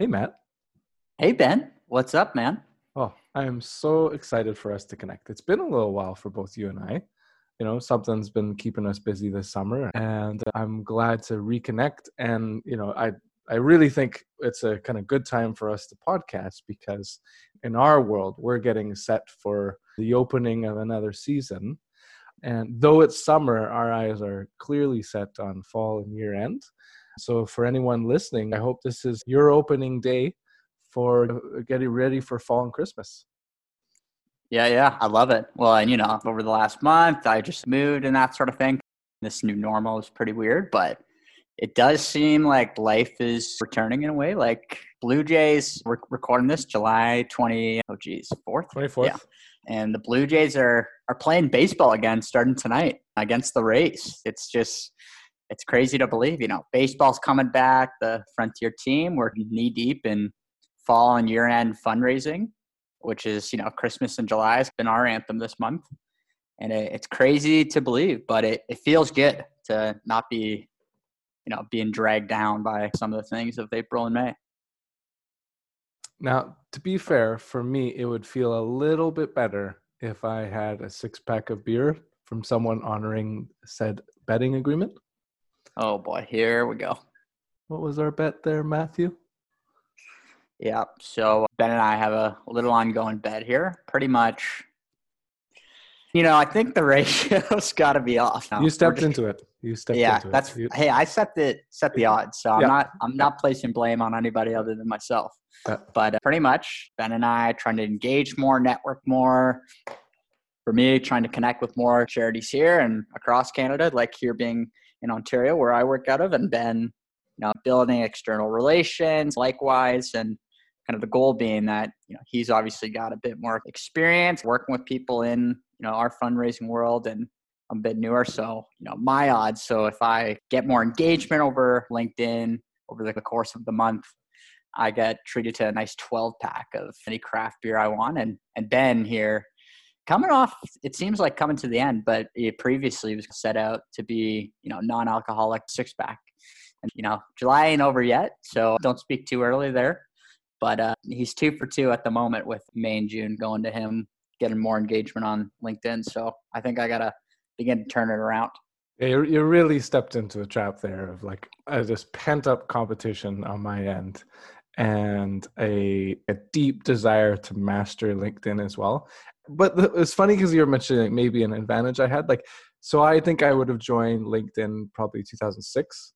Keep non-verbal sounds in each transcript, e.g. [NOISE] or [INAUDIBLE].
Hey, Matt. Hey, Ben. What's up, man? Oh, I am so excited for us to connect. It's been a little while for both you and I. You know, something's been keeping us busy this summer, and I'm glad to reconnect. And, you know, I, I really think it's a kind of good time for us to podcast because in our world, we're getting set for the opening of another season. And though it's summer, our eyes are clearly set on fall and year end. So, for anyone listening, I hope this is your opening day for getting ready for fall and Christmas. Yeah, yeah, I love it. Well, and you know, over the last month, I just moved and that sort of thing. This new normal is pretty weird, but it does seem like life is returning in a way. Like Blue Jays, we're recording this July 20, oh geez, 4th? 24th. Yeah. And the Blue Jays are, are playing baseball again starting tonight against the Rays. It's just, it's crazy to believe. You know, baseball's coming back. The Frontier team, we're knee deep in fall and year end fundraising, which is, you know, Christmas in July has been our anthem this month. And it, it's crazy to believe, but it, it feels good to not be, you know, being dragged down by some of the things of April and May. Now, to be fair, for me, it would feel a little bit better if I had a six pack of beer from someone honoring said betting agreement. Oh boy, here we go. What was our bet there, Matthew? Yeah. So Ben and I have a little ongoing bet here. Pretty much, you know, I think the [LAUGHS] ratio's got to be off. Now. You stepped just, into it. You stepped into it. yeah, that's, it. Hey, I set the set the odds, so I'm not I'm not placing blame on anybody other than myself. Uh, but uh, pretty much, Ben and I trying to engage more, network more. For me, trying to connect with more charities here and across Canada, like here being in Ontario, where I work out of, and Ben, you know, building external relations, likewise, and kind of the goal being that you know he's obviously got a bit more experience working with people in you know our fundraising world and I'm a bit newer so you know my odds so if I get more engagement over LinkedIn over the course of the month I get treated to a nice 12 pack of any craft beer I want and and Ben here coming off it seems like coming to the end but it previously was set out to be you know non-alcoholic six pack and you know July ain't over yet so don't speak too early there but uh, he's two for two at the moment with May and June going to him, getting more engagement on LinkedIn. So I think I got to begin to turn it around. You you really stepped into a trap there of like uh, this pent up competition on my end and a, a deep desire to master LinkedIn as well. But it's funny because you're mentioning maybe an advantage I had. Like, so I think I would have joined LinkedIn probably 2006.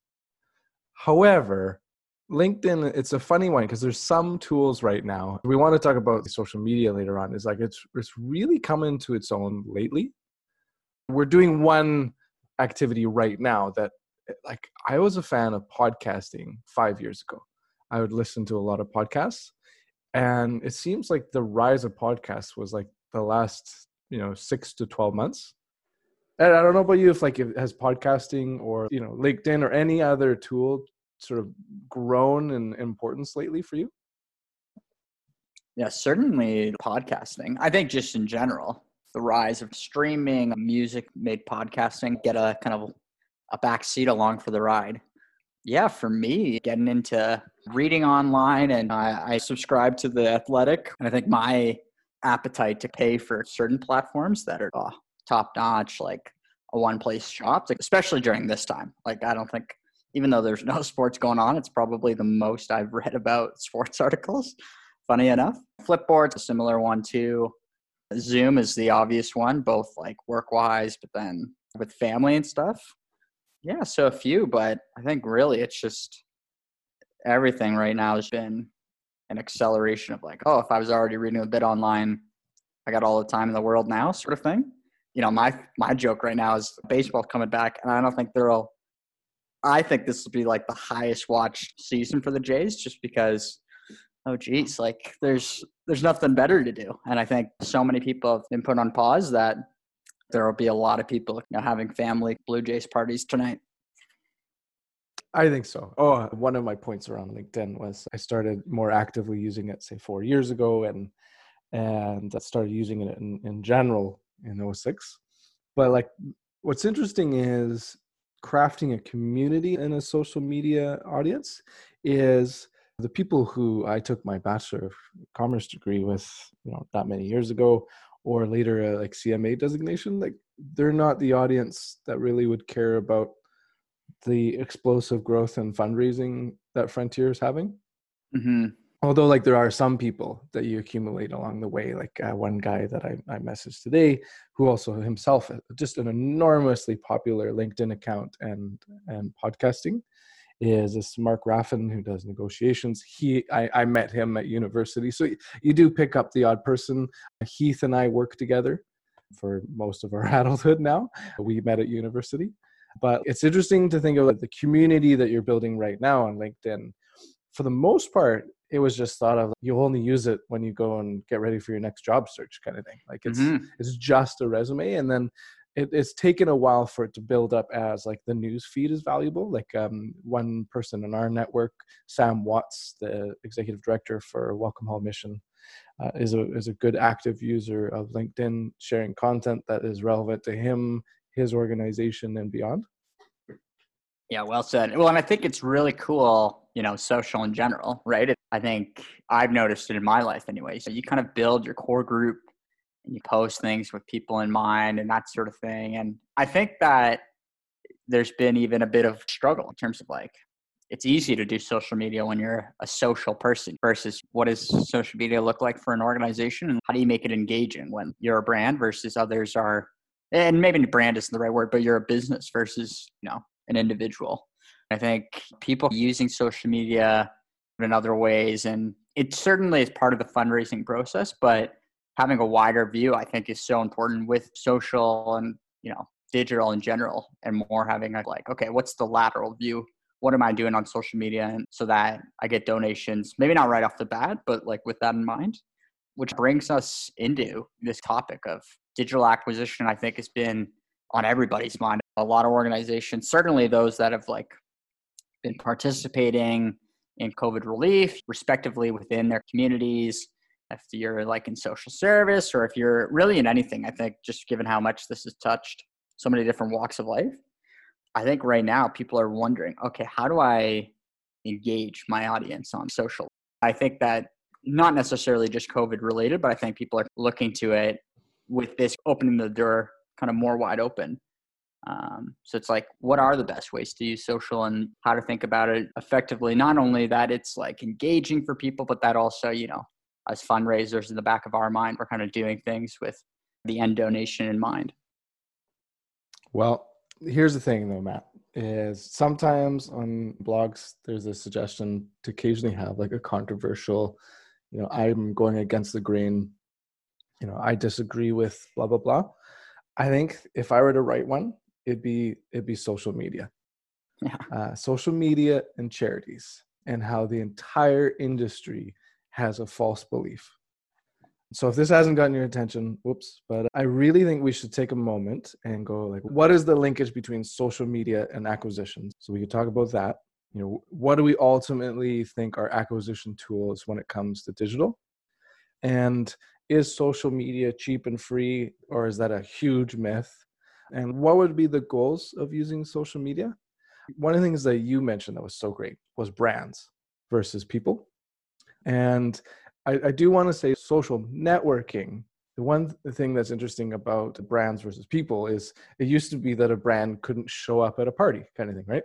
However, LinkedIn, it's a funny one because there's some tools right now. We want to talk about social media later on. Is like it's it's really coming to its own lately. We're doing one activity right now that like I was a fan of podcasting five years ago. I would listen to a lot of podcasts, and it seems like the rise of podcasts was like the last you know six to twelve months. And I don't know about you if like it has podcasting or you know LinkedIn or any other tool sort of grown in importance lately for you? Yeah, certainly podcasting. I think just in general, the rise of streaming, music made podcasting get a kind of a back seat along for the ride. Yeah, for me, getting into reading online and I, I subscribe to the athletic. And I think my appetite to pay for certain platforms that are uh, oh, top notch, like a one place shop, especially during this time. Like, I don't think even though there's no [LAUGHS] sports going on, it's probably the most I've read about [LAUGHS] sports articles. Funny enough, Flipboard's a similar one too. Zoom is the obvious one, both like work wise, but then with family and stuff. Yeah, so a few, but I think really it's just everything right now has been an acceleration of like, oh, if I was already reading a bit online, I got all the time in the world now, sort of thing. You know, my my joke right now is baseball coming back, and I don't think there'll I think this will be like the highest watched season for the Jays, just because. Oh geez, like there's there's nothing better to do, and I think so many people have been put on pause that there will be a lot of people you know, having family Blue Jays parties tonight. I think so. Oh, one of my points around LinkedIn was I started more actively using it, say, four years ago, and and I started using it in, in general in 06. But like, what's interesting is crafting a community in a social media audience is the people who I took my Bachelor of Commerce degree with, you know, that many years ago, or later uh, like CMA designation, like they're not the audience that really would care about the explosive growth and fundraising that Frontier is having. Mm-hmm. Although, like, there are some people that you accumulate along the way. Like uh, one guy that I, I messaged today, who also himself just an enormously popular LinkedIn account and and podcasting, is this Mark Raffan who does negotiations. He I, I met him at university, so you do pick up the odd person. Heath and I work together for most of our [LAUGHS] adulthood now. We met at university. But it's interesting to think of the community that you're building right now on LinkedIn. For the most part, it was just thought of you only use it when you go and get ready for your next job search kind of thing. Like it's mm-hmm. it's just a resume, and then it, it's taken a while for it to build up as like the news feed is valuable. Like um, one person in our network, Sam Watts, the executive director for Welcome Hall Mission, uh, is a is a good active user of LinkedIn, sharing content that is relevant to him, his organization and beyond. Yeah, well said. Well, and I think it's really cool, you know, social in general, right? I think I've noticed it in my life anyway. So you kind of build your core group and you post things with people in mind and that sort of thing. And I think that there's been even a bit of struggle in terms of like, it's easy to do social media when you're a social person versus what does social media look like for an organization and how do you make it engaging when you're a brand versus others are and maybe brand isn't the right word, but you're a business versus, you know, an individual. I think people using social media in other ways, and it certainly is part of the fundraising process, but having a wider view, I think, is so important with social and, you know, digital in general, and more having a, like, okay, what's the lateral view? What am I doing on social media? And so that I get donations, maybe not right off the bat, but like with that in mind, which brings us into this topic of digital acquisition, I think, has been on everybody's mind. A lot of organizations, certainly those that have like been participating in COVID relief, respectively within their communities. If you're like in social service or if you're really in anything, I think just given how much this has touched so many different walks of life, I think right now people are wondering, okay, how do I engage my audience on social? I think that not necessarily just COVID related, but I think people are looking to it with this opening the door kind of more wide open. Um, so it's like, what are the best ways to use social and how to think about it effectively? Not only that it's like engaging for people, but that also, you know, as fundraisers in the back of our mind, we're kind of doing things with the end donation in mind. Well, here's the thing though, Matt, is sometimes on blogs, there's a suggestion to occasionally have like a controversial, you know, I'm going against the grain you know i disagree with blah blah blah i think if i were to write one it'd be it'd be social media yeah. uh, social media and charities and how the entire industry has a false belief. So if this hasn't gotten your attention whoops but i really think we should take a moment and go like what is the linkage between social media and acquisitions? So we could talk about that. You know what do we ultimately think are acquisition tools when it comes to digital? And is social media cheap and free or is that a huge myth? And what would be the goals of using social media? One of the things that you mentioned that was so great was brands versus people and i, I do want to say social networking the one thing that's interesting about brands versus people is it used to be that a brand couldn't show up at a party kind of thing right?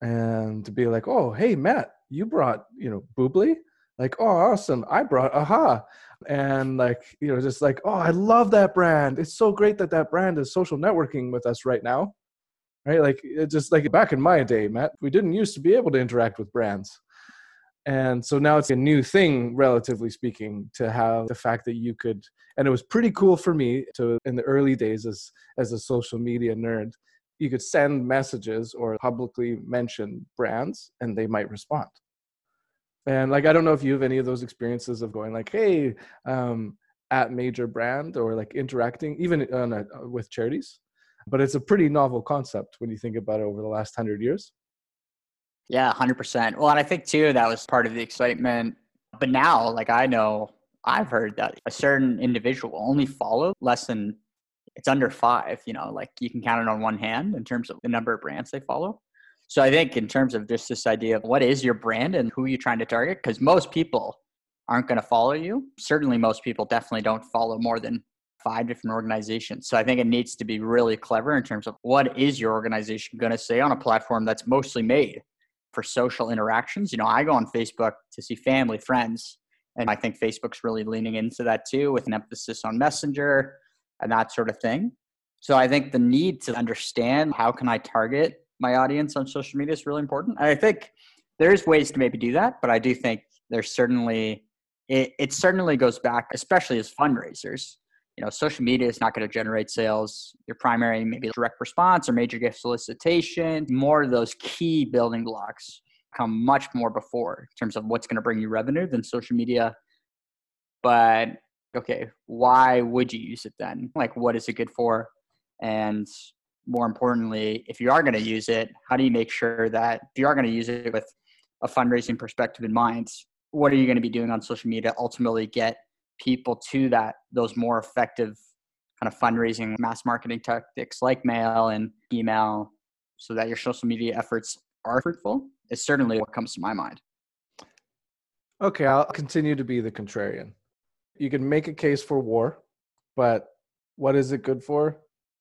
And to be like oh hey matt you brought you know Bubly? Like oh awesome i brought aha. And like you know just like oh i love that brand. It's so great that that brand is social networking with us right now. Right? Like it just like back in my day matt we didn't used to be able to interact with brands and so now it's a new thing relatively speaking to have the fact that you could and it was pretty cool for me to in the early days as as a social media nerd you could send messages or publicly mention brands and they might respond and like, I don't know if you have any of those experiences of going like, hey, um, at major brand or like interacting even on a, with charities. But it's a pretty novel concept when you think about it over the last hundred years. Yeah, hundred percent. Well, and I think too that was part of the excitement. But now, like I know, I've heard that a certain individual only follow less than it's under five. You know, like you can count it on one hand in terms of the number of brands they follow. So I think in terms of just this idea of what is your brand and who you're trying to target, because most people aren't going to follow you. Certainly, most people definitely don't follow more than five different organizations. So I think it needs to be really clever in terms of what is your organization going to say on a platform that's mostly made for social interactions. You know, I go on Facebook to see family, friends, and I think Facebook's really leaning into that too with an emphasis on Messenger and that sort of thing. So I think the need to understand how can I target my audience on social media is really important. And I think there's ways to maybe do that, but I do think there's certainly it, it certainly goes back, especially as fundraisers. You know, social media is not going to generate sales. Your primary, maybe direct response or major gift solicitation, more of those key building blocks come much more before in terms of what's going to bring you revenue than social media. But okay, why would you use it then? Like, what is it good for? And more importantly, if you are going to use it, how do you make sure that if you are going to use it with a fundraising perspective in mind, what are you going to be doing on social media ultimately get people to that those more effective kind of fundraising mass marketing tactics like mail and email so that your social media efforts are fruitful is certainly what comes to my mind okay i'll continue to be the contrarian you can make a case for war but what is it good for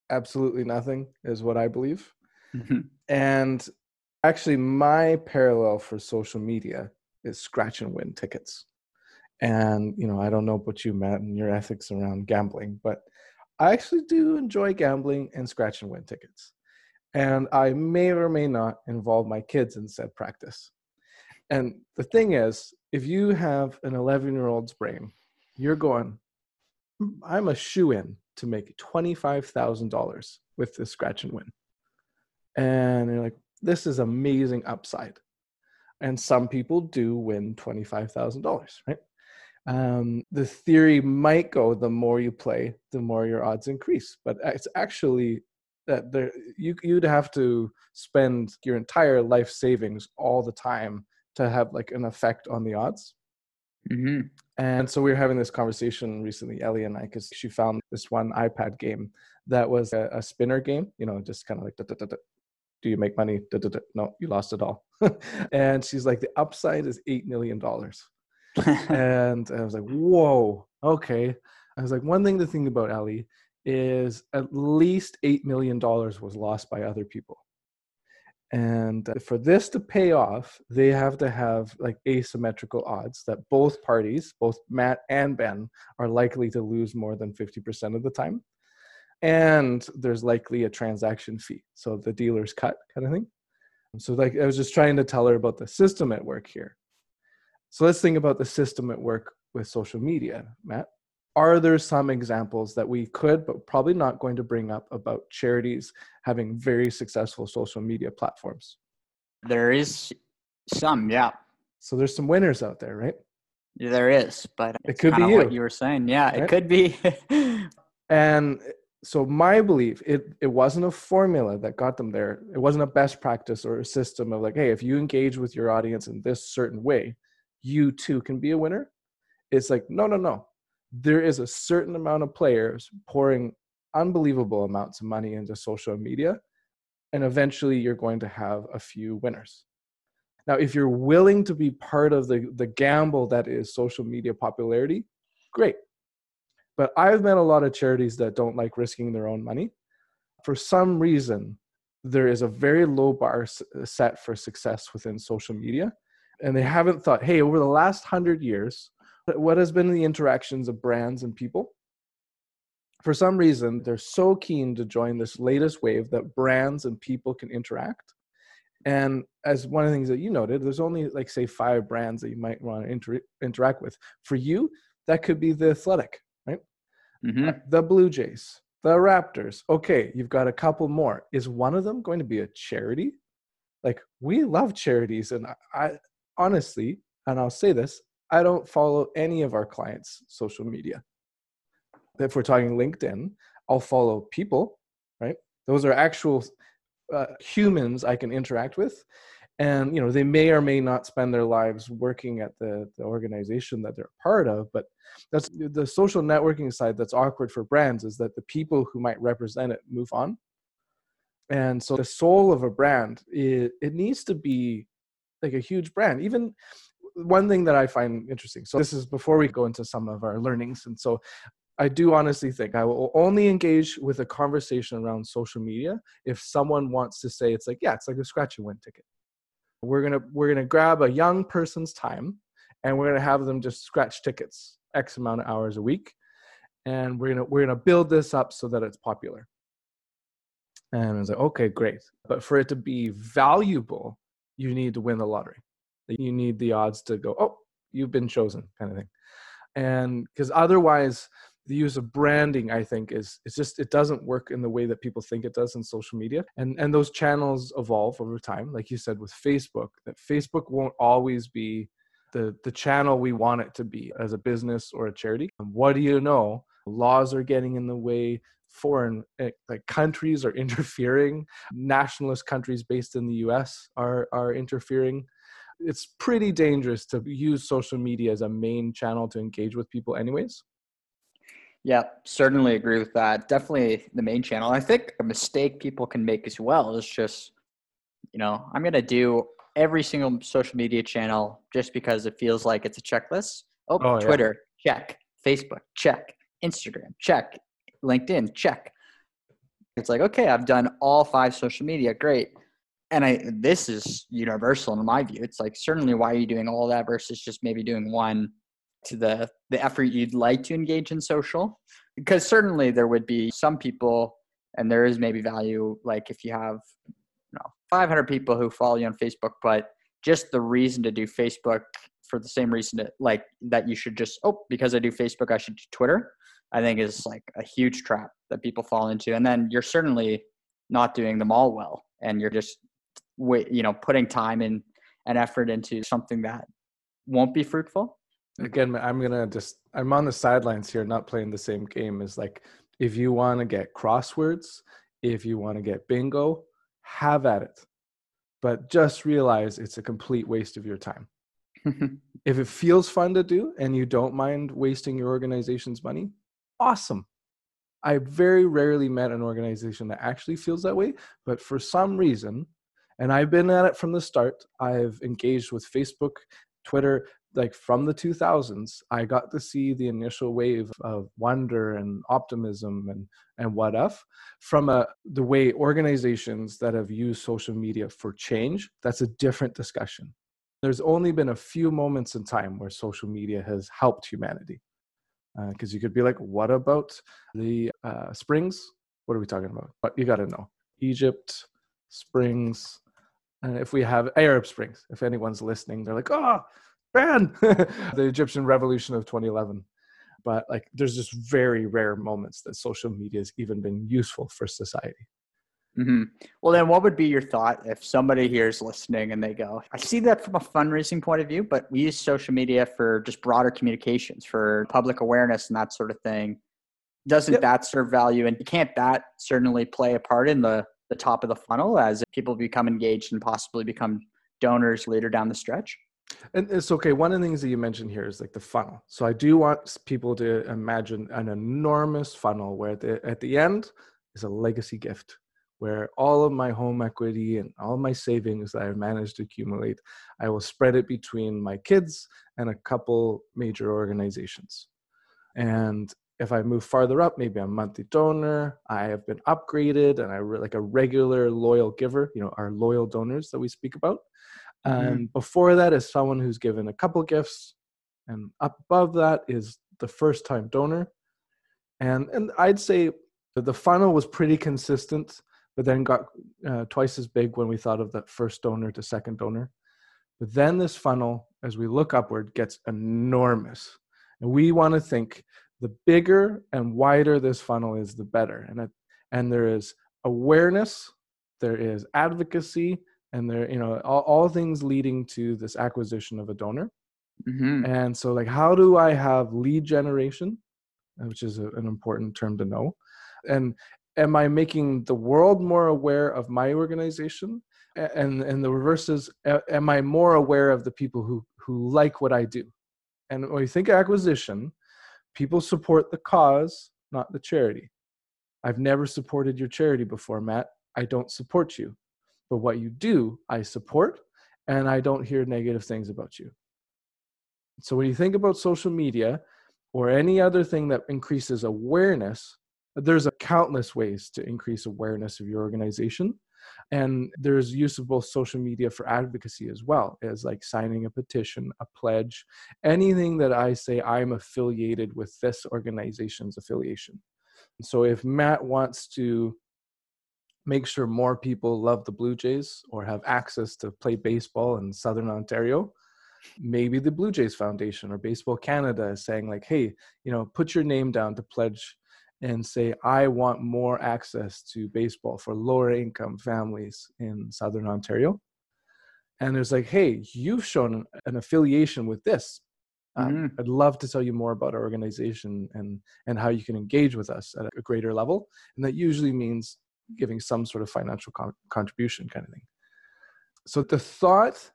absolutely nothing is what i believe mm-hmm. and actually my parallel for social media is scratch and win tickets. And you know, I don't know about you, Matt, and your ethics around gambling, but I actually do enjoy gambling and scratch and win tickets. And I may or may not involve my kids in said practice. And the thing is, if you have an 11 year old's brain, you're going, hmm, I'm a shoe in to make $25,000 with this scratch and win. And you're like, this is amazing upside and some people do win $25,000, right? Um, the theory might go the more you play, the more your odds increase, but it's actually that there you you'd have to spend your entire life savings all the time to have like an effect on the odds. Mm-hmm. And so we were having this conversation recently, Ellie and I, because she found this one iPad game that was a, a spinner game, you know, just kind of like da, da, da, do you make money? No, you lost it all. [LAUGHS] and she's like, the upside is $8 million. [LAUGHS] and I was like, whoa, okay. I was like, one thing to think about, Ali, is at least $8 million was lost by other people. And uh, for this to pay off, they have to have like asymmetrical odds that both parties, both Matt and Ben, are likely to lose more than 50% of the time and there's likely a transaction fee so the dealer's cut kind of thing so like i was just trying to tell her about the system at work here so let's think about the system at work with social media matt. Are there some examples that we could but probably not going to bring up about charities having very successful social media platforms? There is some yeah. So there's some winners out there right? There is but it could be you. what you. were saying. Yeah right? it could be. [LAUGHS] And so my belief it it wasn't a formula that got them there. It wasn't a best practice or a system of like hey if you engage with your audience in this certain way you too can be a winner it's like no no no there is a certain amount of players pouring unbelievable amounts of money into social media and eventually you're going to have a few winners now if you're willing to be part of the the gamble that is social media popularity great but I've met a lot of charities that don't like risking their own money. For some reason, there is a very low bar set for success within social media. And they haven't thought, hey, over the last hundred years, what has been the interactions of brands and people? For some reason, they're so keen to join this latest wave that brands and people can interact. And as one of the things that you noted, there's only like say five brands that you might want to inter- interact with. For you, that could be the athletic mm-hmm. the Blue Jays, the Raptors. Okay, you've got a couple more. Is one of them going to be a charity? Like we love charities, and I honestly, and I'll say this, I don't follow any of our clients' social media. If we're talking LinkedIn, I'll follow people, right? Those are actual uh, humans I can interact with and you know they may or may not spend their lives working at the, the organization that they're part of but that's the social networking side that's awkward for brands is that the people who might represent it move on and so the soul of a brand it, it needs to be like a huge brand even one thing that i find interesting so this is before we go into some of our learnings and so i do honestly think i will only engage with a conversation around social media if someone wants to say it's like yeah it's like a scratch and win ticket we're gonna we're gonna grab a young person's time and we're gonna have them just scratch tickets x amount of hours a week and we're gonna we're gonna build this up so that it's popular and I was like, okay, great. But for it to be valuable, you need to win the lottery. You need the odds to go, oh, you've been chosen, kind of thing. And because otherwise, the use of branding, I think, is it's just it doesn't work in the way that people think it does in social media. And and those channels evolve over time, like you said with Facebook. That Facebook won't always be the the channel we want it to be as a business or a charity. And what do you know? Laws are getting in the way foreign eh, like countries are [LAUGHS] interfering. Nationalist countries based in the US are are interfering. It's pretty dangerous to use social media as a main channel to engage with people anyways. Yeah certainly agree with that. Definitely the main channel. I think a mistake people can make as well is just you know i'm going to do every single social media channel just because it feels like it's a checklist. Oh, oh twitter yeah. check. Facebook check. Instagram check LinkedIn, check. It's like, okay, I've done all five social media, great. And I this is universal in my view. It's like certainly why are you doing all that versus just maybe doing one to the the effort you'd like to engage in social? Because certainly there would be some people and there is maybe value like if you have you know 500 people who follow you on Facebook, but just the reason to do Facebook for the same reason that like that you should just oh because I do Facebook I should do Twitter I think is like a huge trap that people fall into. And then you're certainly not doing them all well, and you're just you know putting time and and effort into something that won't be fruitful. Again, I'm gonna just I'm on the sidelines here, not playing the same game. Is like if you want to get crosswords, if you want to get bingo, have at it. But just realize it's a complete waste of your time. [LAUGHS] if it feels fun to do and you don't mind wasting your organization's money, awesome. I very rarely met an organization that actually feels that way, but for some reason, and I've been at it from the start, I've engaged with Facebook, Twitter, like from the 2000s, I got to see the initial wave of wonder and optimism and and what if from a the way organizations that have used social media for change. That's a different discussion. There's only been a few moments in time where social media has helped humanity because uh, you could be like, what about the uh, springs? What are we talking about? But you got to know Egypt, springs, and if we have Arab Springs, if anyone's listening, they're like, oh, man, [LAUGHS] the Egyptian revolution of 2011. But like, there's just very rare moments that social media has even been useful for society. Mm-hmm. Well, then, what would be your thought if somebody here is listening and they go, I see that from a fundraising point of view, but we use social media for just broader communications, for public awareness and that sort of thing. Doesn't yep. that serve value? And can't that certainly play a part in the, the top of the funnel as people become engaged and possibly become donors later down the stretch? And it's okay. One of the things that you mentioned here is like the funnel. So I do want people to imagine an enormous funnel where the, at the end is a legacy gift where all of my home equity and all my savings that I've managed to accumulate, I will spread it between my kids and a couple major organizations. And if I move farther up, maybe I'm a monthly donor, I have been upgraded and I re- like a regular loyal giver, you know, our loyal donors that we speak about. Mm-hmm. And before that is someone who's given a couple gifts. And up above that is the first time donor. And and I'd say the funnel was pretty consistent but then got uh, twice as big when we thought of that first donor to second donor. But then this funnel, as we look upward, gets enormous. And we want to think the bigger and wider this funnel is, the better. And, it, and there is awareness, there is advocacy, and there, you know, all, all things leading to this acquisition of a donor. Mm-hmm. And so, like, how do I have lead generation, which is a, an important term to know, and am I making the world more aware of my organization? And and the reverse is, am I more aware of the people who who like what I do? And when you think acquisition, people support the cause, not the charity. I've never supported your charity before, Matt. I don't support you. But what you do, I support, and I don't hear negative things about you. So when you think about social media or any other thing that increases awareness, there's a countless ways to increase awareness of your organization. And there's use of both social media for advocacy as well as like signing a petition a pledge anything that i say i'm affiliated with this organization's affiliation. So if matt wants to make sure more people love the blue jays or have access to play baseball in southern ontario maybe the blue jays foundation or baseball canada is saying like hey you know put your name down to pledge and say, I want more access to baseball for lower income families in Southern Ontario. And it's like, hey, you've shown an affiliation with this. Mm-hmm. I'd love to tell you more about our organization and, and how you can engage with us at a greater level. And that usually means giving some sort of financial con- contribution kind of thing. So the thought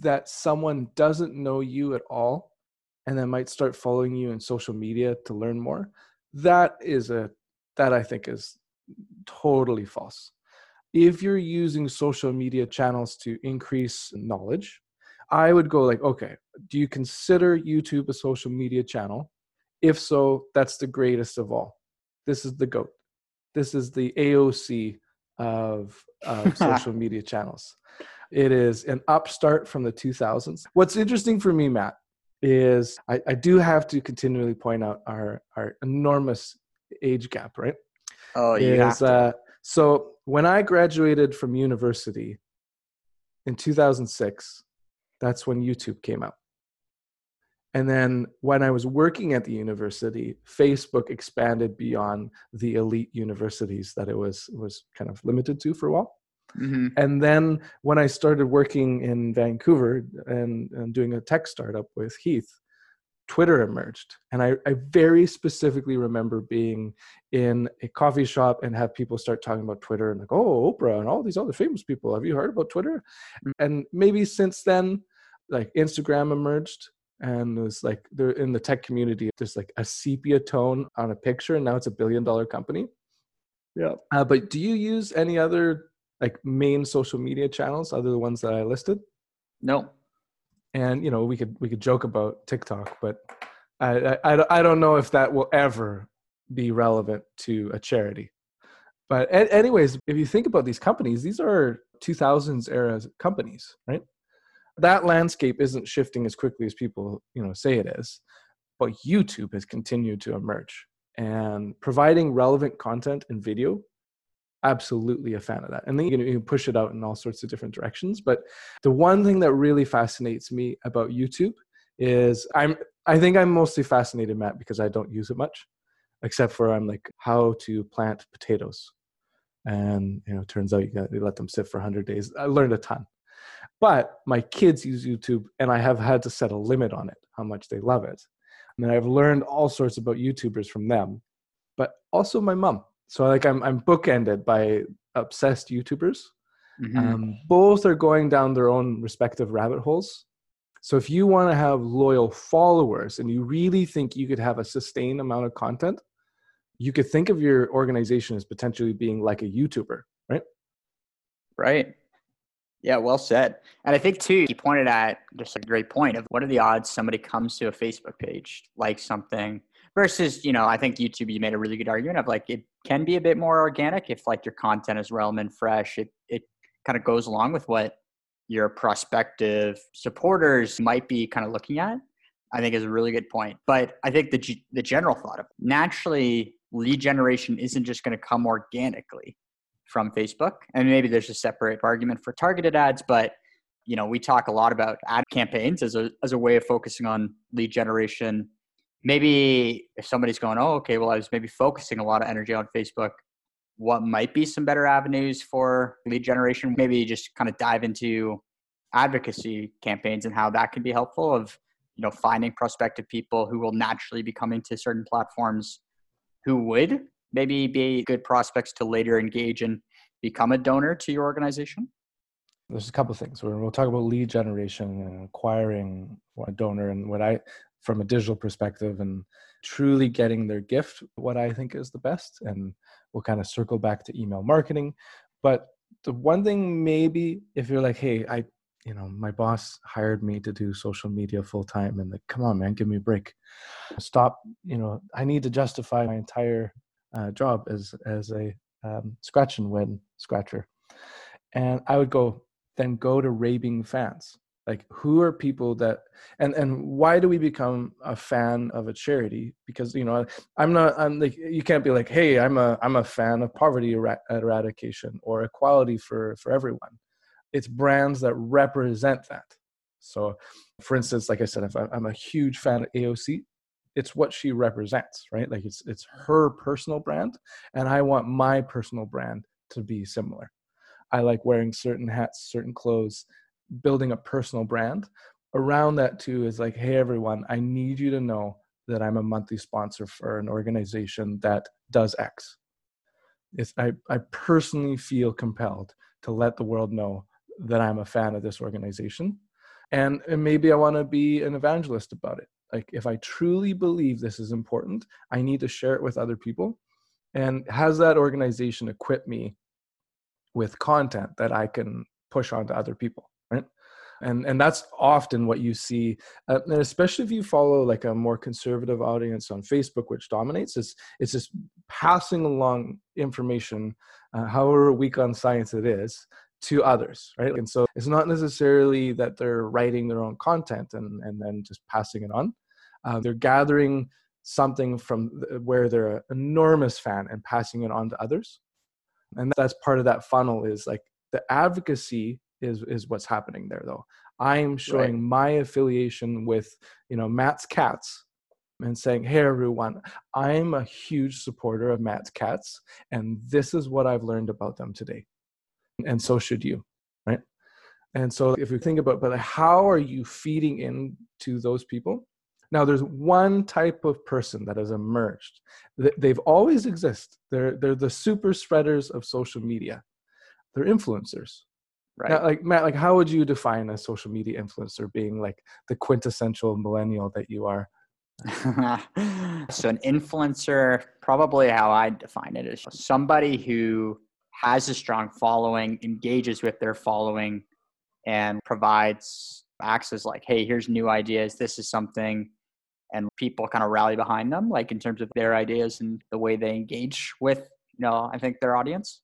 that someone doesn't know you at all and then might start following you in social media to learn more that is a that i think is totally false. If you're using social media channels to increase knowledge i would go like okay do you consider youtube a social media channel? If so that's the greatest of all. This is the goat. This is the aoc of, of [LAUGHS] social media channels. It is an upstart from the 2000s what's interesting for me matt is I, I do have to continually point out our our enormous age gap, right? Oh, yeah. Uh, so when I graduated from university in 2006, that's when YouTube came out. And then when I was working at the university, Facebook expanded beyond the elite universities that it was was kind of limited to for a while. Mm-hmm. And then when I started working in Vancouver and, and, doing a tech startup with Heath, Twitter emerged. And I, I, very specifically remember being in a coffee shop and have people start talking about Twitter and like, oh, Oprah and all these other famous people. Have you heard about Twitter? Mm-hmm. And maybe since then, like Instagram emerged and it was like they're in the tech community, there's like a sepia tone on a picture, and now it's a billion dollar company. Yeah. Uh, but do you use any other like main social media channels other than the ones that I listed? No. And you know, we could we could joke about TikTok, but I I, I don't know if that will ever be relevant to a charity. But anyways, if you think about these companies, these are 2000s era companies, right? That landscape isn't shifting as quickly as people, you know, say it is. But YouTube has continued to emerge and providing relevant content and video absolutely a fan of that. And then you can, you push it out in all sorts of different directions. But the one thing that really fascinates me about YouTube is I'm I think I'm mostly fascinated, Matt, because I don't use it much, except for I'm like how to plant potatoes. And you know, turns out you got let them sit for 100 days. I learned a ton. But my kids use YouTube, and I have had to set a limit on it, how much they love it. And I've learned all sorts about YouTubers from them, but also my mom so like I'm I'm bookended by obsessed YouTubers. Mm-hmm. Um, both are going down their own respective rabbit holes. So if you want to have loyal followers and you really think you could have a sustained amount of content, you could think of your organization as potentially being like a YouTuber, right? Right. Yeah, well said. And I think too, you pointed at just a great point of what are the odds somebody comes to a Facebook page, like something, versus you know i think youtube you made a really good argument of like it can be a bit more organic if like your content is relevant fresh. It it kind of goes along with what your prospective supporters might be kind of looking at i think is a really good point. But i think the the general thought of naturally lead generation isn't just going to come organically from facebook and maybe there's a separate argument for targeted ads but you know we talk a lot about ad campaigns as a as a way of focusing on lead generation maybe if somebody's going, oh, okay, well, I was maybe focusing a lot of energy on Facebook, what might be some better avenues for lead generation? Maybe just kind of dive into advocacy campaigns and how that can be helpful of you know finding prospective people who will naturally be coming to certain platforms who would maybe be good prospects to later engage and become a donor to your organization there's a couple things we'll talk about lead generation and acquiring a donor and what i from a digital perspective and truly getting their gift what i think is the best and we'll kind of circle back to email marketing But the one thing maybe if you're like, hey, I you know, my boss hired me to do social media full time and like, come on, man, give me a break. Stop, you know, I need to justify my entire uh, job as as a um, scratch and win scratcher. And I would go, then go to raving fans. Like who are people that and and why do we become a fan of a charity? Because you know I'm not I'm like you can't be like hey I'm a I'm a fan of poverty eradication or equality for for everyone it's brands that represent that. So, for instance, like I said, if I'm a huge fan of AOC, it's what she represents, right? Like it's it's her personal brand, and I want my personal brand to be similar. I like wearing certain hats, certain clothes, building a personal brand. Around that too is like, hey everyone, I need you to know that I'm a monthly sponsor for an organization that does X. It's I, I personally feel compelled to let the world know that I'm a fan of this organization. And, and maybe I want to be an evangelist about it. Like, if I truly believe this is important, I need to share it with other people. And has that organization equip me with content that I can push on to other people? And and that's often what you see uh, and especially if you follow like a more conservative audience on facebook which dominates is it's just passing along information uh, however weak on science it is to others right? And so it's not necessarily that they're writing their own content and and then just passing it on. Uh, they're gathering something from where they're an enormous fan and passing it on to others. And that's part of that funnel is like the advocacy is is what's happening there though. I'm showing right. my affiliation with you know matt's cats and saying hey everyone i'm a huge supporter of matt's cats and this is what i've learned about them today. And so should you right? And so if you think about but how are you feeding into those people? Now there's one type of person that has emerged. They've always exist. They're they're the super spreaders of social media. They're influencers right now, like matt like how would you define a social media influencer being like the quintessential millennial that you are [LAUGHS] so an influencer probably how i define it is somebody who has a strong following, engages with their following, and provides access like, hey, here's new ideas. This is something. And people kind of rally behind them, like in terms of their ideas and the way they engage with, you know, I think their audience.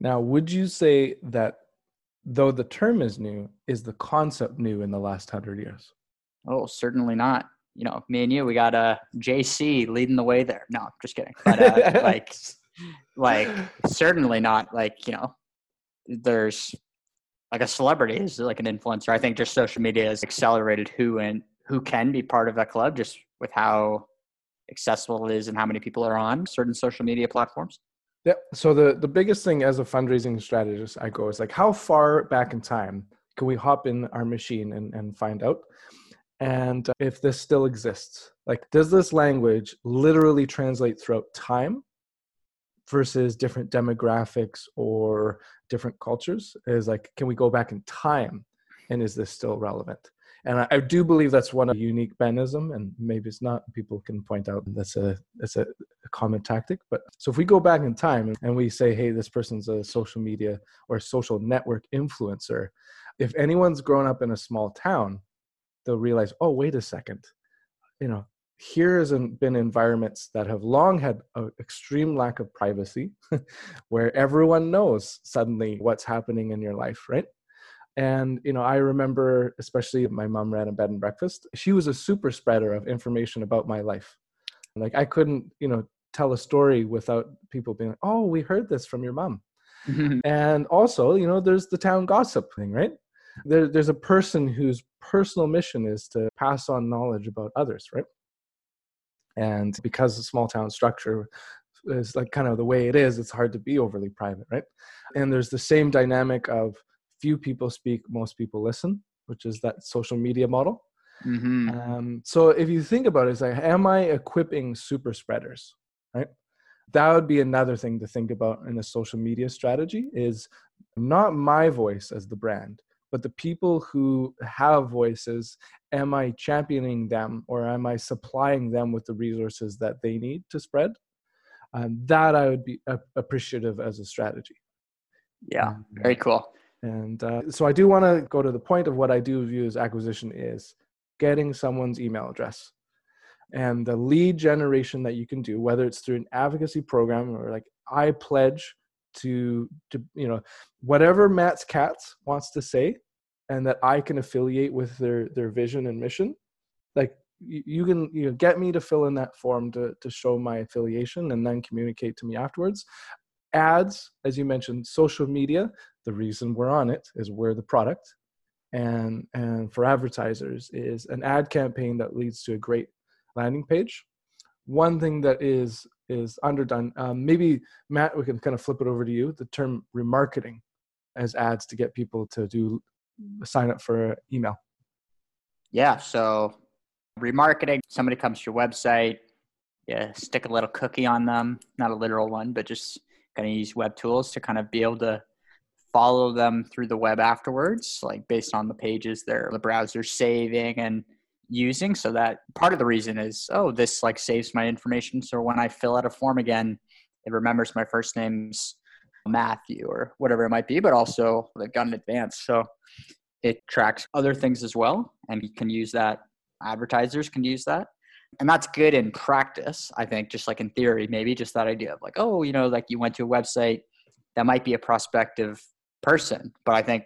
Now, would you say that though the term is new, is the concept new in the last hundred years? Oh, certainly not. You know, me and you, we got a uh, JC leading the way there. No, just kidding. But uh, [LAUGHS] like, like certainly not like you know there's like a celebrity is like an influencer i think just social media has accelerated who and who can be part of that club just with how accessible it is and how many people are on certain social media platforms yeah so the the biggest thing as a fundraising strategist i go is like how far back in time can we hop in our machine and, and find out? And if this still exists like does this language literally translate throughout time versus different demographics or different cultures? Is like can we go back in time and is this still relevant and I, I, do believe that's one of unique benism and maybe it's not people can point out that's a that's a, a common tactic but so if we go back in time and we say hey this person's a social media or social network influencer if anyone's grown up in a small town they'll realize oh wait a second. You know here has been environments that have long had an extreme lack of privacy [LAUGHS] where everyone knows suddenly what's happening in your life right and you know i remember especially my mom ran a bed and breakfast she was a super spreader of information about my life. Like i couldn't you know tell a story without people being like oh we heard this from your mom. [LAUGHS] And also you know there's the town gossip thing right? There, there's a person whose personal mission is to pass on knowledge about others right? And because the small town structure is like kind of the way it is it's hard to be overly private right? And there's the same dynamic of few people speak most people listen which is that social media model mm-hmm. um, so if you think about it it's like am i equipping super spreaders right that would be another thing to think about in a social media strategy is not my voice as the brand but the people who have voices am i championing them or am i supplying them with the resources that they need to spread um, that i would be appreciative as a strategy Yeah, very cool. And uh, so I do want to go to the point of what I do view as acquisition is getting someone's email address. And the lead generation that you can do, whether it's through an advocacy program or like I pledge to, to you know, whatever Matt's Cats wants to say, and that I can affiliate with their their vision and mission, like you, you can you know, get me to fill in that form to to show my affiliation and then communicate to me afterwards ads as you mentioned social media the reason we're on it is we're the product. And and for advertisers is an ad campaign that leads to a great landing page. One thing that is is underdone um, maybe matt we can kind of flip it over to you the term remarketing as ads to get people to do sign up for email. Yeah so remarketing somebody comes to your website yeah stick a little cookie on them not a literal one but just kind of use web tools to kind of be able to follow them through the web afterwards, like based on the pages they're the browser saving and using. So that part of the reason is, oh, this like saves my information. So when I fill out a form again, it remembers my first name's Matthew or whatever it might be, but also they've got in advance. So it tracks other things as well. And you can use that. Advertisers can use that and that's good in practice i think just like in theory maybe just that idea of like oh you know like you went to a website that might be a prospective person but i think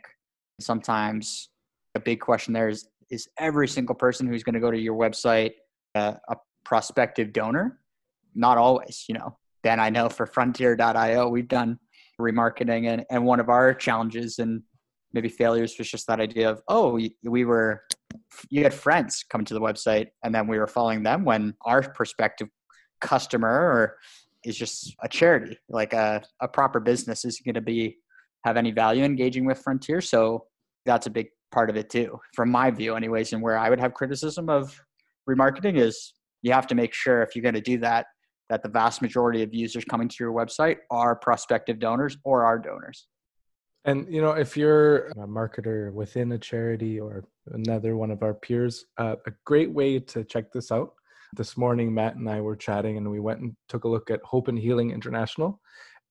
sometimes a big question there is is every single person who's going to go to your website uh, a prospective donor? Not always you know. Then i know for frontier.io we've done remarketing and, and one of our challenges and maybe failures was just that idea of oh we were you had friends coming to the website and then we were following them when our prospective customer or is just a charity like a, a proper business is going to be have any value engaging with frontier. So that's a big part of it too from my view anyways and where i would have criticism of remarketing is you have to make sure if you're going to do that that the vast majority of users coming to your website are prospective donors or are donors and you know, if you're a marketer within a charity or another one of our peers, uh, a great way to check this out. This morning, Matt and I were chatting, and we went and took a look at Hope and Healing International.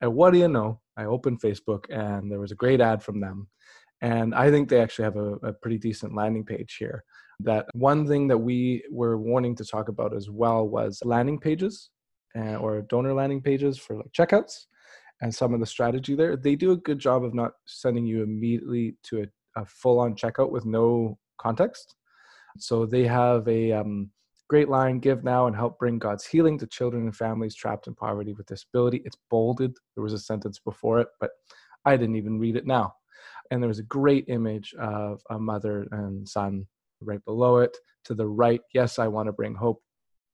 And what do you know? I opened Facebook, and there was a great ad from them. And I think they actually have a, a pretty decent landing page here. That one thing that we were wanting to talk about as well was landing pages uh, or donor landing pages for like checkouts and some of the strategy there. They do a good job of not sending you immediately to a, a full on checkout with no context. So they have a um, great line give now and help bring God's healing to children and families trapped in poverty with disability. It's bolded. There was a sentence before it, but I didn't even read it now. And there was a great image of a mother and son right below it. To the right, yes, I want to bring hope,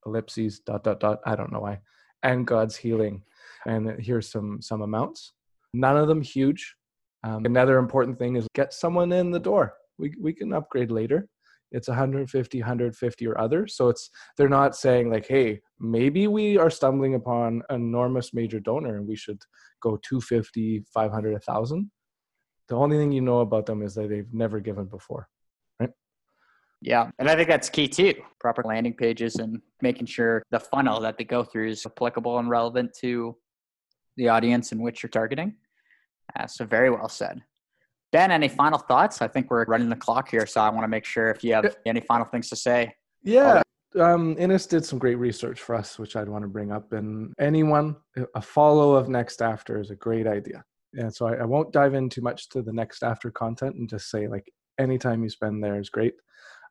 ellipses, dot, dot, dot. I don't know why. And God's healing and here's some some amounts. None of them huge. Um, another important thing is get someone in the door. We we can upgrade later. It's 150, 150 or other. So it's they're not saying like, hey, maybe we are stumbling upon enormous major donor and we should go 250, 500, 1,000. The only thing you know about them is that they've never given before. Right? Yeah, and I think that's key too. Proper landing pages and making sure the funnel that they go through is applicable and relevant to the audience in which you're targeting. Uh, so very well said. Ben, any final thoughts? I think we're running the clock here, so I want to make sure if you have any final things to say. Yeah, um, Innes did some great research for us, which I'd want to bring up. And anyone, a follow of NextAfter is a great idea. And so I, I won't dive in too much to the NextAfter content and just say like anytime you spend there is great.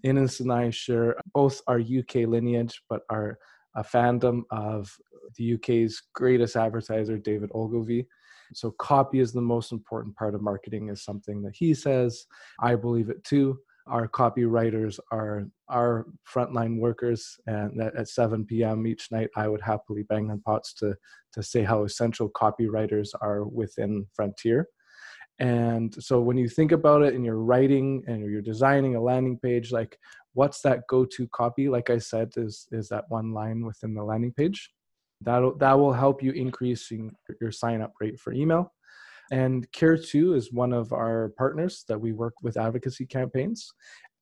Innes and I share both our UK lineage, but our a fandom of the UK's greatest advertiser, David Ogilvy. So, copy is the most important part of marketing, is something that he says. I believe it too. Our copywriters are our frontline workers, and at 7 p.m. each night, I would happily bang on pots to to say how essential copywriters are within Frontier. And so, when you think about it, and you're writing and you're designing a landing page, like what's that go-to copy? Like i said is is that one line within the landing page. That'll that will help you increasing your sign up rate for email. And care2 is one of our partners that we work with advocacy campaigns.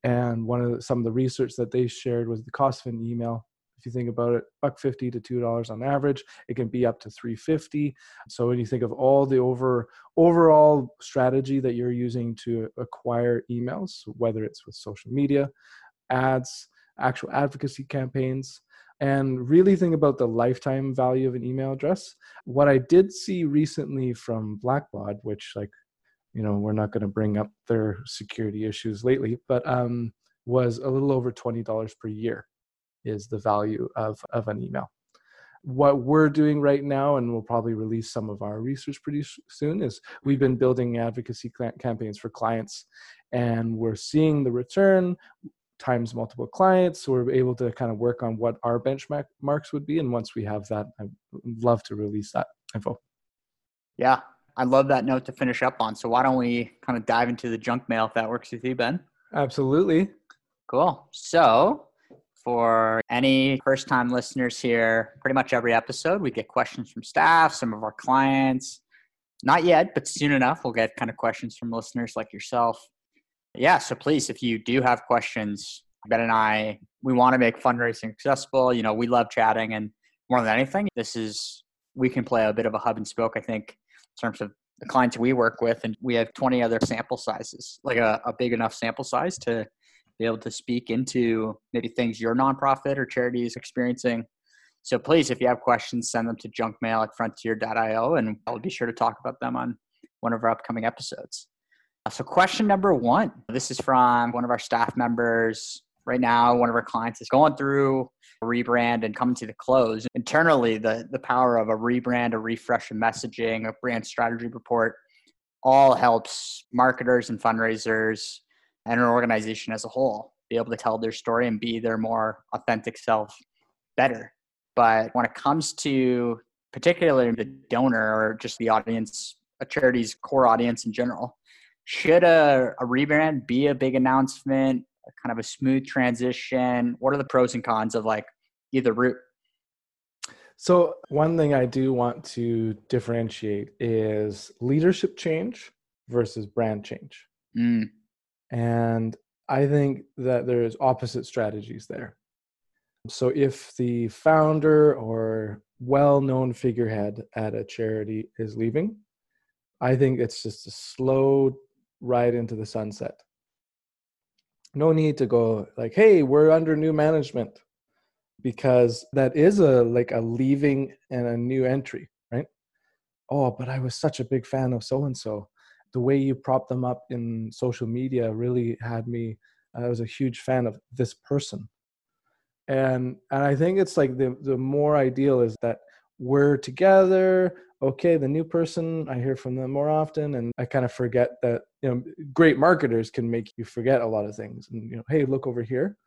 And one of the, some of the research that they shared was the cost of an email. If you think about it, buck fifty to two dollars on average. It can be up to three fifty. So when you think of all the over overall strategy that you're using to acquire emails, whether it's with social media, ads, actual advocacy campaigns, and really think about the lifetime value of an email address. What I did see recently from Blackbaud, which like you know we're not going to bring up their security issues lately, but um, was a little over twenty dollars per year is the value of, of an email. What we're doing right now, and we'll probably release some of our research pretty soon, is we've been building advocacy campaigns for clients and we're seeing the return times multiple clients. So we're able to kind of work on what our benchmarks would be. And once we have that, I'd love to release that info. Yeah, I love that note to finish up on. So why don't we kind of dive into the junk mail if that works with you, Ben? Absolutely. Cool. So for any first time listeners here, pretty much every episode, we get questions from staff, some of our clients. Not yet, but soon enough, we'll get kind of questions from listeners like yourself. Yeah, so please, if you do have questions, Ben and I, we want to make fundraising accessible. You know, we love chatting, and more than anything, this is we can play a bit of a hub and spoke. I think in terms of the clients we work with, and we have 20 other sample sizes, like a, a big enough sample size to be able to speak into maybe things your nonprofit or charity is experiencing. So please, if you have questions, send them to junkmail at frontier.io and I'll be sure to talk about them on one of our upcoming episodes. Uh, so, question number one this is from one of our staff members. Right now, one of our clients is going through a rebrand and coming to the close. Internally, the, the power of a rebrand, a refresh of messaging, a brand strategy report all helps marketers and fundraisers and an organization as a whole be able to tell their story and be their more authentic self better. But when it comes to particularly the donor or just the audience, a charity's core audience in general, should a, a rebrand be a big announcement, a kind of a smooth transition? What are the pros and cons of like either route? So, one thing I do want to differentiate is leadership change versus brand change. Mm. And I think that there's opposite strategies there. So if the founder or well known figurehead at a charity is leaving, I think it's just a slow ride into the sunset. No need to go like, hey, we're under new management because that is a like a leaving and a new entry, right? Oh, but I was such a big fan of so and so the way you prop them up in social media really had me i was a huge fan of this person and and i think it's like the the more ideal is that we're together okay the new person i hear from them more often and i kind of forget that you know great marketers can make you forget a lot of things and you know hey look over here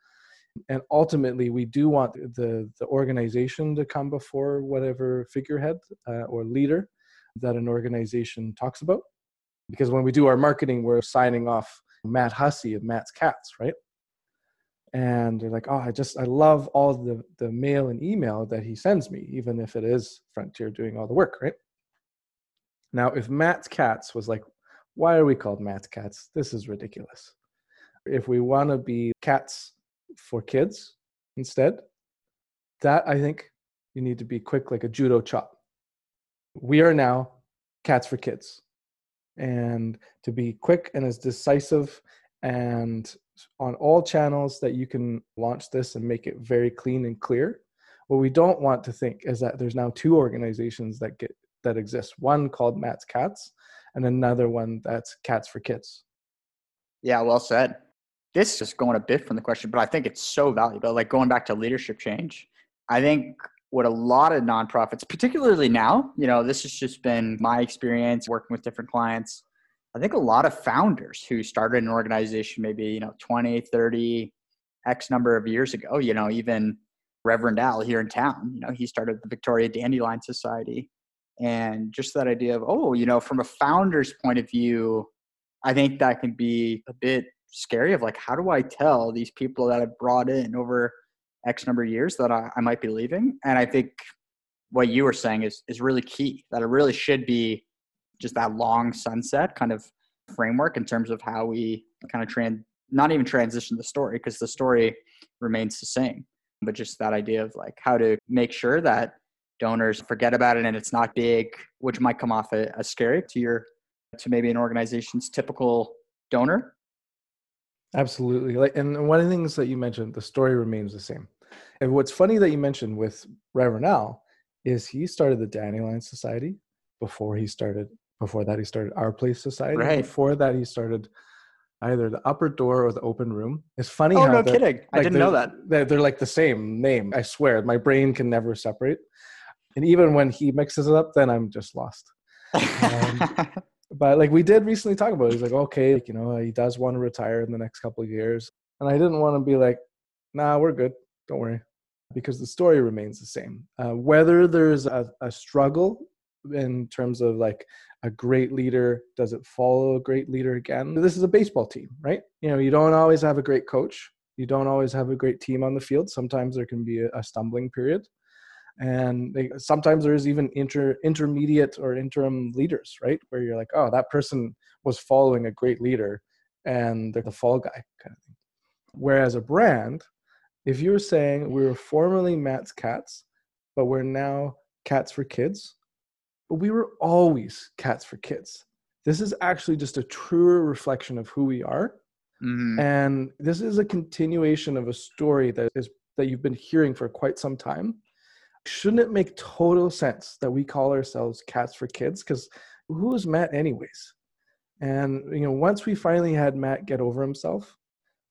and ultimately we do want the the organization to come before whatever figurehead uh, or leader that an organization talks about because when we do our marketing, we're signing off Matt Hussey of Matt's Cats, right? And they're like, oh, I just, I love all the, the mail and email that he sends me, even if it is Frontier doing all the work, right? Now, if Matt's Cats was like, why are we called Matt's Cats? This is ridiculous. If we want to be cats for kids instead, that I think you need to be quick like a judo chop. We are now cats for kids and to be quick and as decisive and on all channels that you can launch this and make it very clean and clear what we don't want to think is that there's now two organizations that get that exist one called matt's cats and another one that's cats for kids yeah well said this is just going a bit from the question but i think it's so valuable like going back to leadership change i think what a lot of nonprofits, particularly now, you know, this has just been my experience working with different clients. I think a lot of founders who started an organization maybe, you know, 20, 30, X number of years ago, you know, even Reverend Al here in town, you know, he started the Victoria Dandelion Society. And just that idea of, oh, you know, from a founder's point of view, I think that can be a bit scary of like, how do I tell these people that I've brought in over X number of years that I, I might be leaving. And I think what you were saying is is really key. That it really should be just that long sunset kind of framework in terms of how we kind of trans not even transition the story because the story remains the same. but just that idea of like how to make sure that donors forget about it and it's not big, which might come off as scary to your to maybe an organization's typical donor. Absolutely. Like and one of the things that you mentioned, the story remains the same. And what's funny that you mentioned with Reverend Al is he started the Dandelion Society before he started before that he started Our Place Society. Right. Before that he started either the upper door or the open room. It's funny. Oh how no, kidding! I didn't know that. They're, they're like the same name. I swear, my brain can never separate. And even when he mixes it up, then I'm just lost. Um, [LAUGHS] But like we did recently talk about, it. he's like, okay, like, you know, he does want to retire in the next couple of years, and I didn't want to be like, nah, we're good, don't worry, because the story remains the same. Uh, whether there's a, a struggle in terms of like a great leader does it follow a great leader again? This is a baseball team right? You know you don't always have a great coach. You don't always have a great team on the field. Sometimes there can be a, a stumbling period and they, sometimes there's even inter intermediate or interim leaders right? Where you're like oh that person was following a great leader and they're the fall guy kind of thing. Whereas a brand if you're saying we were formerly matt's cats but we're now cats for kids but we were always cats for kids. This is actually just a truer reflection of who we are. Mhm. and this is a continuation of a story that is that you've been hearing for quite some time shouldn't it make total sense that we call ourselves cats for kids? Because who is matt anyways? And you know once we finally had matt get over himself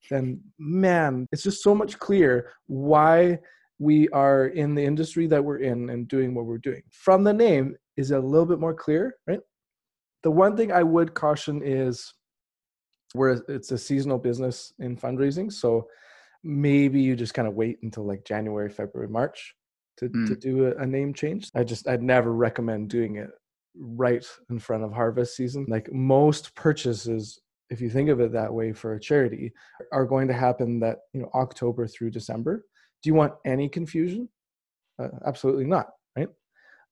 then man it's just so much clear why we are in the industry that we're in and doing what we're doing. From the name is a little bit more clear right? The one thing i would caution is where it's a seasonal business in fundraising so maybe you just kind of wait until like january february march to, to do a, a name change. I just i'd never recommend doing it right in front of harvest season. Like most purchases if you think of it that way for a charity are going to happen that you know october through december. Do you want any confusion? Uh, absolutely not right?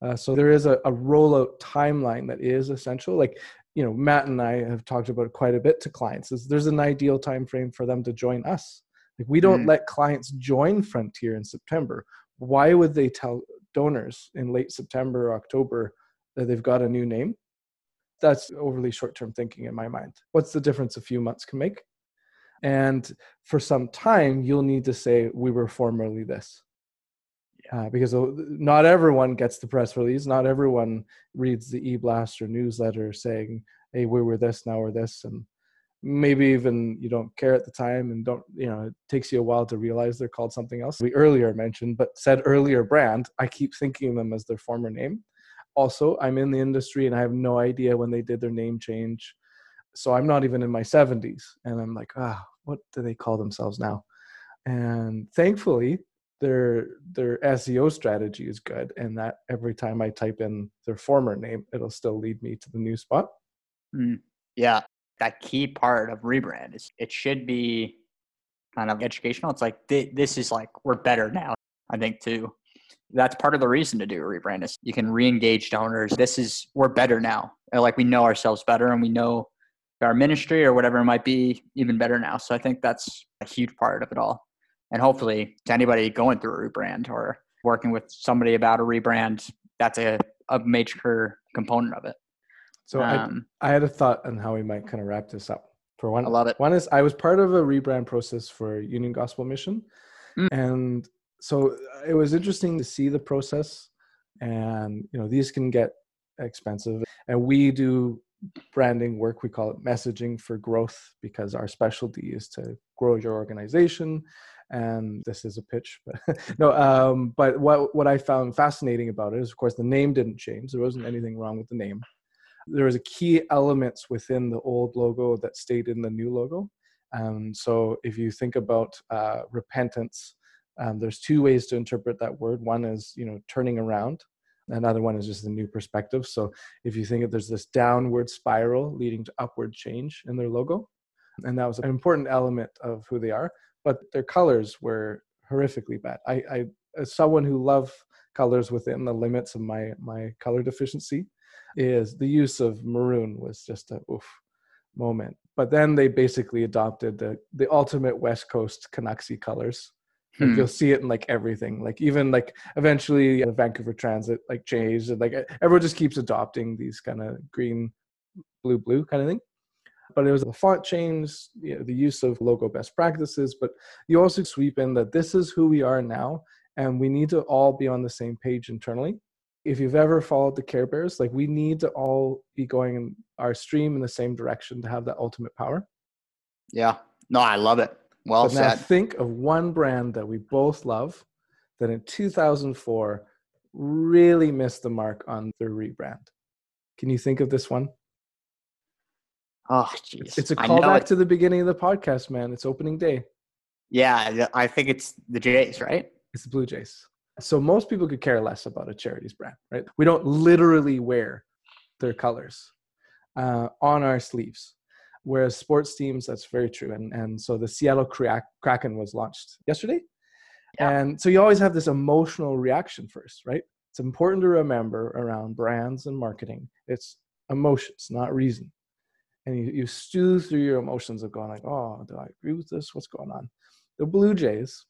Uh, so there is a, a rollout timeline that is essential. Like you know matt and i have talked about it quite a bit to clients is there's an ideal time frame for them to join us. Like we don't Mhm. let clients join frontier in september why would they tell donors in late september or october that they've got a new name? That's overly short-term thinking in my mind. What's the difference a few months can make? And for some time you'll need to say we were formerly this. Uh, because uh, not everyone gets the press release. Not everyone reads the e-blast or newsletter saying hey we were this now we're this and maybe even you don't care at the time and don't you know it takes you a while to realize they're called something else. We earlier mentioned but said earlier brand i keep thinking of them as their former name. Also i'm in the industry and i have no idea when they did their name change. So i'm not even in my 70s and i'm like ah what do they call themselves now? And thankfully their their seo strategy is good and that every time i type in their former name it'll still lead me to the new spot. Yeah, that key part of rebrand is it should be kind of educational. It's like thi- this is like we're better now. I think too. That's part of the reason to do a rebrand is you can re-engage donors. This is we're better now. And, Like we know ourselves better and we know our ministry or whatever it might be even better now. So I think that's a huge part of it all. And hopefully to anybody going through a rebrand or working with somebody about a rebrand, that's a, a major component of it. So I, Um, I had a thought on how we might kind of wrap this up for one I love it. One is I was part of a rebrand process for Union Gospel Mission, Mm. and so it was interesting to see the process. And you know, these can get expensive, and we do branding work. We call it messaging for growth because our specialty is to grow your organization. And this is a pitch, but [LAUGHS] no. Um, but what what I found fascinating about it is, of course, the name didn't change. There wasn't anything wrong with the name there was a key elements within the old logo that stayed in the new logo. Um, so if you think about uh, repentance, um, there's two ways to interpret that word. One is you know turning around. Another one is just a new perspective. So if you think of there's this downward spiral leading to upward change in their logo, and that was an important element of who they are. But their colors were horrifically bad. I, I as someone who love colors within the limits of my my color deficiency, is the use of maroon was just a oof moment. But then they basically adopted the the ultimate West Coast Canucksy colors, Like Hmm. you'll see it in like everything. Like even like eventually the Vancouver Transit like changed and like everyone just keeps adopting these kind of green, blue, blue kind of thing. But it was the font change, you know, the use of logo best practices. But you also sweep in that this is who we are now, and we need to all be on the same page internally. If you've ever followed the Care Bears, like we need to all be going in our stream in the same direction to have that ultimate power. Yeah. No, I love it. Well But now said. think of one brand that we both love that in 2004 really missed the mark on their rebrand. Can you think of this one? Oh, It's, jeez. it's a I know callback to the beginning of the podcast, man. It's opening day. Yeah, I think it's the Jays, right? It's the Blue Jays. So most people could care less about a charity's brand, right? We don't literally wear their colors uh, on our sleeves. Whereas sports teams, that's very true. And, and so the Seattle Kraken was launched yesterday. Yeah. And so you always have this emotional reaction first, right? It's important to remember around brands and marketing. It's emotions, not reason. And you, you stew through your emotions of going like, oh, do I agree with this? What's going on? The Blue Jays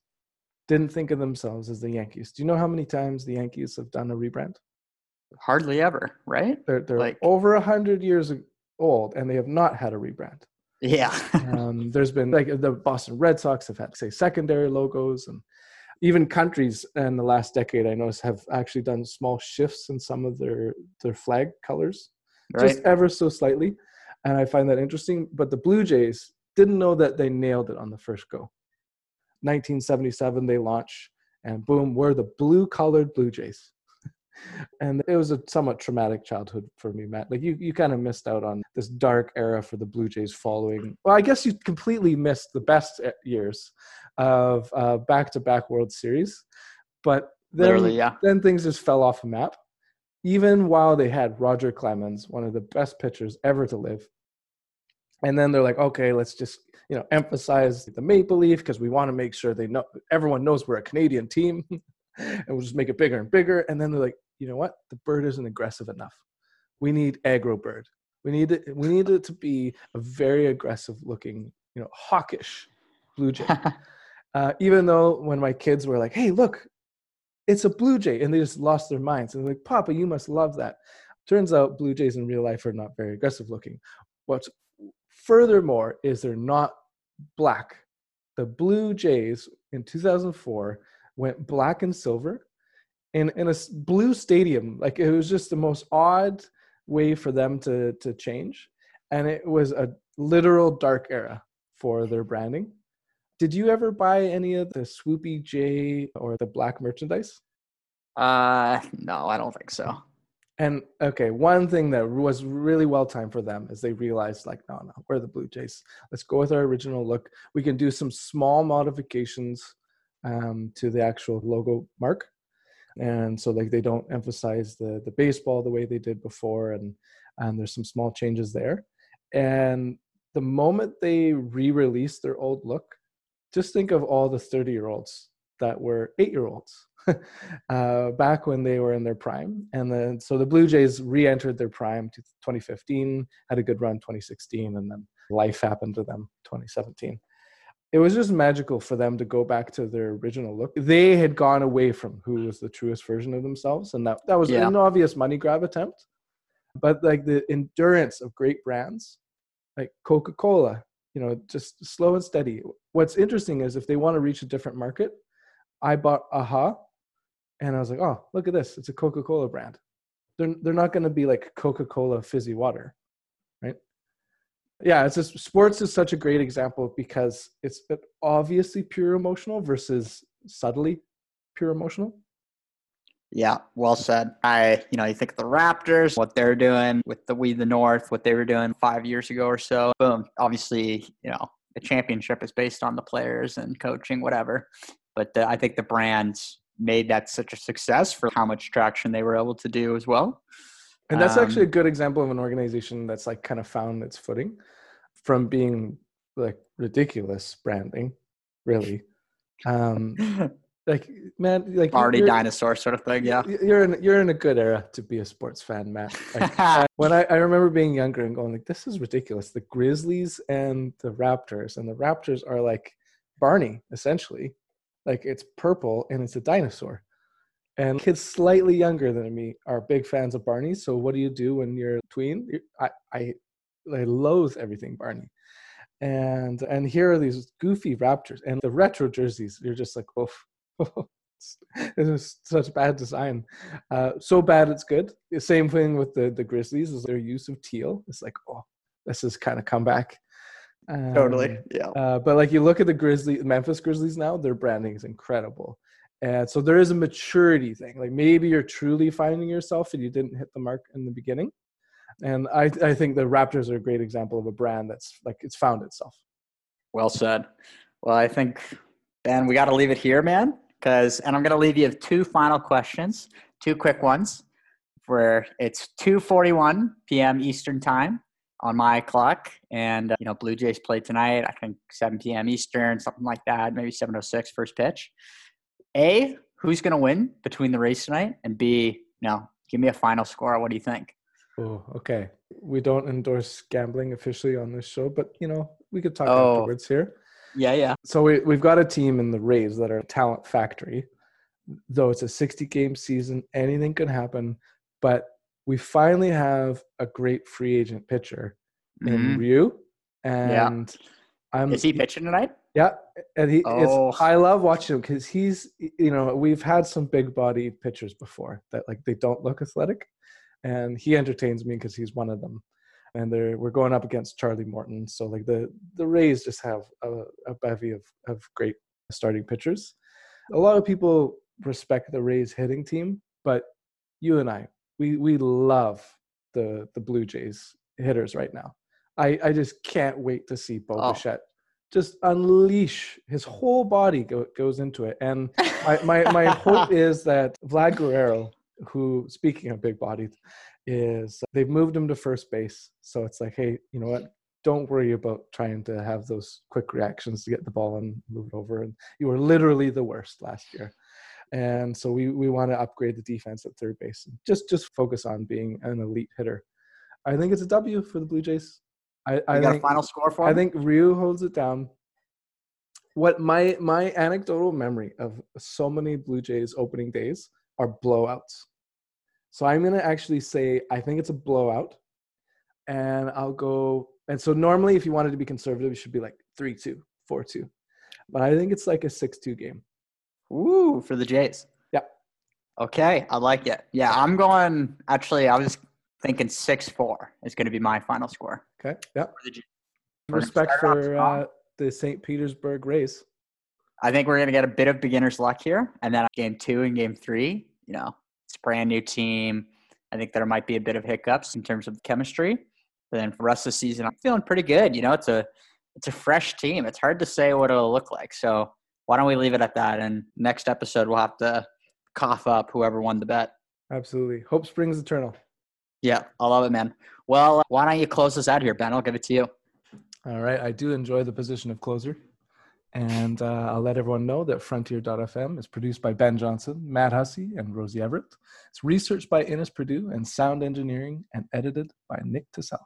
didn't think of themselves as the Yankees. Do you know how many times the Yankees have done a rebrand? Hardly ever, right? They're, they're Like- over a hundred years old and they have not had a rebrand. Yeah. Um, [LAUGHS] there's been like the Boston Red Sox have had say secondary logos and even countries in the last decade I noticed have actually done small shifts in some of their their flag colors right. just ever so slightly and I find that interesting but the Blue Jays didn't know that they nailed it on the first go 1977 they launch and boom we're the blue colored Blue Jays. [LAUGHS] And it was a somewhat traumatic childhood for me matt. Like you, you kind of missed out on this dark era for the blue jays following well i guess you completely missed the best e- years of uh, back-to-back world series but then, yeah. then things just fell off the map. Even while they had roger clemens one of the best pitchers ever to live and then they're like okay let's just you know emphasize the maple leaf because we want to make sure they know everyone knows we're a canadian team. [LAUGHS] And we'll just make it bigger and bigger. And then they're like you know what? The bird isn't aggressive enough. We need aggro bird. We need it we need it to be a very aggressive looking you know hawkish blue jay. [LAUGHS] Uh, even though when my kids were like hey look it's a blue jay and they just lost their minds. And they're like papa you must love that. Turns out blue jays in real life are not very aggressive looking. What's furthermore is they're not black? The blue jays in 2004 went black and silver in in a blue stadium. Like it was just the most odd way for them to to change. And it was a literal dark era for their branding. Did you ever buy any of the swoopy j or the black merchandise? Uh, no, I don't think so. And okay one thing that was really well timed for them is they realized like no no we're the blue jays. Let's go with our original look. We can do some small modifications um, to the actual logo mark. And so like they don't emphasize the the baseball the way they did before and and there's some small changes there. And the moment they re-release their old look just think of all the 30 year olds that were eight year olds [LAUGHS] uh, back when they were in their prime and then so the blue jays re-entered their prime to 2015 had a good run 2016 and then life happened to them 2017 it was just magical for them to go back to their original look. They had gone away from who was the truest version of themselves, and that that was Yeah. an obvious money grab attempt. But like the endurance of great brands, like Coca Cola, you know, just slow and steady. What's interesting is if they want to reach a different market, I bought Aha, and I was like, oh, look at this, it's a Coca Cola brand. They're they're not going to be like Coca Cola fizzy water, right? yeah it's just sports is such a great example because it's obviously pure emotional versus subtly pure emotional Yeah, well said. I, you know, you think of the Raptors, what they're doing with the We the North, what they were doing five years ago or so. Boom. Obviously, you know, the championship is based on the players and coaching, whatever. But uh, I think the brands made that such a success for how much traction they were able to do as well. and that's actually a Um, good example of an organization that's like kind of found its footing from being like ridiculous branding really um [LAUGHS] like man like Already dinosaur sort of thing. Yeah. you're in you're in a good era to be a sports fan matt like, I- [LAUGHS] when I, I remember being younger and going like this is ridiculous the grizzlies and the raptors and the raptors are like barney essentially Like it's purple and it's a dinosaur. And kids slightly younger than me are big fans of Barney. So what do you do when you're a tween? I, I, I loathe everything Barney. And and here are these goofy Raptors and the retro jerseys. You're just like, oh, [LAUGHS] this is such bad design. Uh, so bad it's good. The same thing with the the Grizzlies is their use of teal. It's like, oh, this is kind of comeback. Um, totally. Yeah. Uh, but like you look at the Grizzlies, Memphis Grizzlies now, their branding is incredible. And so there is a maturity thing. Like maybe you're truly finding yourself and you didn't hit the mark in the beginning. And I, I think the Raptors are a great example of a brand that's like it's found itself. Well said. Well, I think Ben, we got to leave it here, man. Because, and I'm going to leave you with two final questions, two quick ones. Where it's 2:41 p.m. Eastern time on my clock, and uh, you know Blue Jays play tonight. I think 7 p.m. Eastern, something like that, maybe 7:06 first pitch. A, who's going to win between the Rays tonight? And B, no, give me a final score. What do you think? Oh, okay. We don't endorse gambling officially on this show, but you know, we could talk oh. afterwards here. Yeah, yeah. So we, we've got a team in the Rays that are a talent factory. Though it's a 60 game season, anything can happen. But we finally have a great free agent pitcher in mm-hmm. Ryu. And yeah. I'm, Is he pitching tonight? Yeah, and he. Oh. I love watching him because he's. You know, we've had some big body pitchers before that like they don't look athletic, and he entertains me because he's one of them. And they're we're going up against Charlie Morton, so like the the Rays just have a, a bevy of of great starting pitchers. A lot of people respect the Rays hitting team, but you and I, we we love the the Blue Jays hitters right now. I I just can't wait to see Bo oh. Bichette just unleash his whole body go, goes into it. And my, my, my hope [LAUGHS] is that Vlad Guerrero, who speaking of big bodied, is they've moved him to first base. So it's like, hey, you know what? Don't worry about trying to have those quick reactions to get the ball and move it over. And you were literally the worst last year. And so we, we want to upgrade the defense at third base and just just focus on being an elite hitter. I think it's a W for the Blue Jays. I, I got think, a final score for him? I think Ryu holds it down. What my my anecdotal memory of so many Blue Jays opening days are blowouts. So I'm gonna actually say I think it's a blowout, and I'll go. And so normally, if you wanted to be conservative, it should be like three two, four two, but I think it's like a six two game. Ooh, for the Jays. Yep. Okay, I like it. Yeah, I'm going. Actually, I was thinking six four is going to be my final score. Okay. Yeah. Respect for uh, the St. Petersburg Rays. I think we're going to get a bit of beginner's luck here, and then game two and game three. You know, it's a brand new team. I think there might be a bit of hiccups in terms of chemistry, but then for the rest of the season, I'm feeling pretty good. You know, it's a it's a fresh team. It's hard to say what it'll look like. So why don't we leave it at that? And next episode, we'll have to cough up whoever won the bet. Absolutely. Hope springs eternal. Yeah, I love it, man. Well, why don't you close us out here, Ben? I'll give it to you. All right. I do enjoy the position of closer. And uh, I'll let everyone know that Frontier.fm is produced by Ben Johnson, Matt Hussey, and Rosie Everett. It's researched by Innes Purdue and sound engineering and edited by Nick Tassell.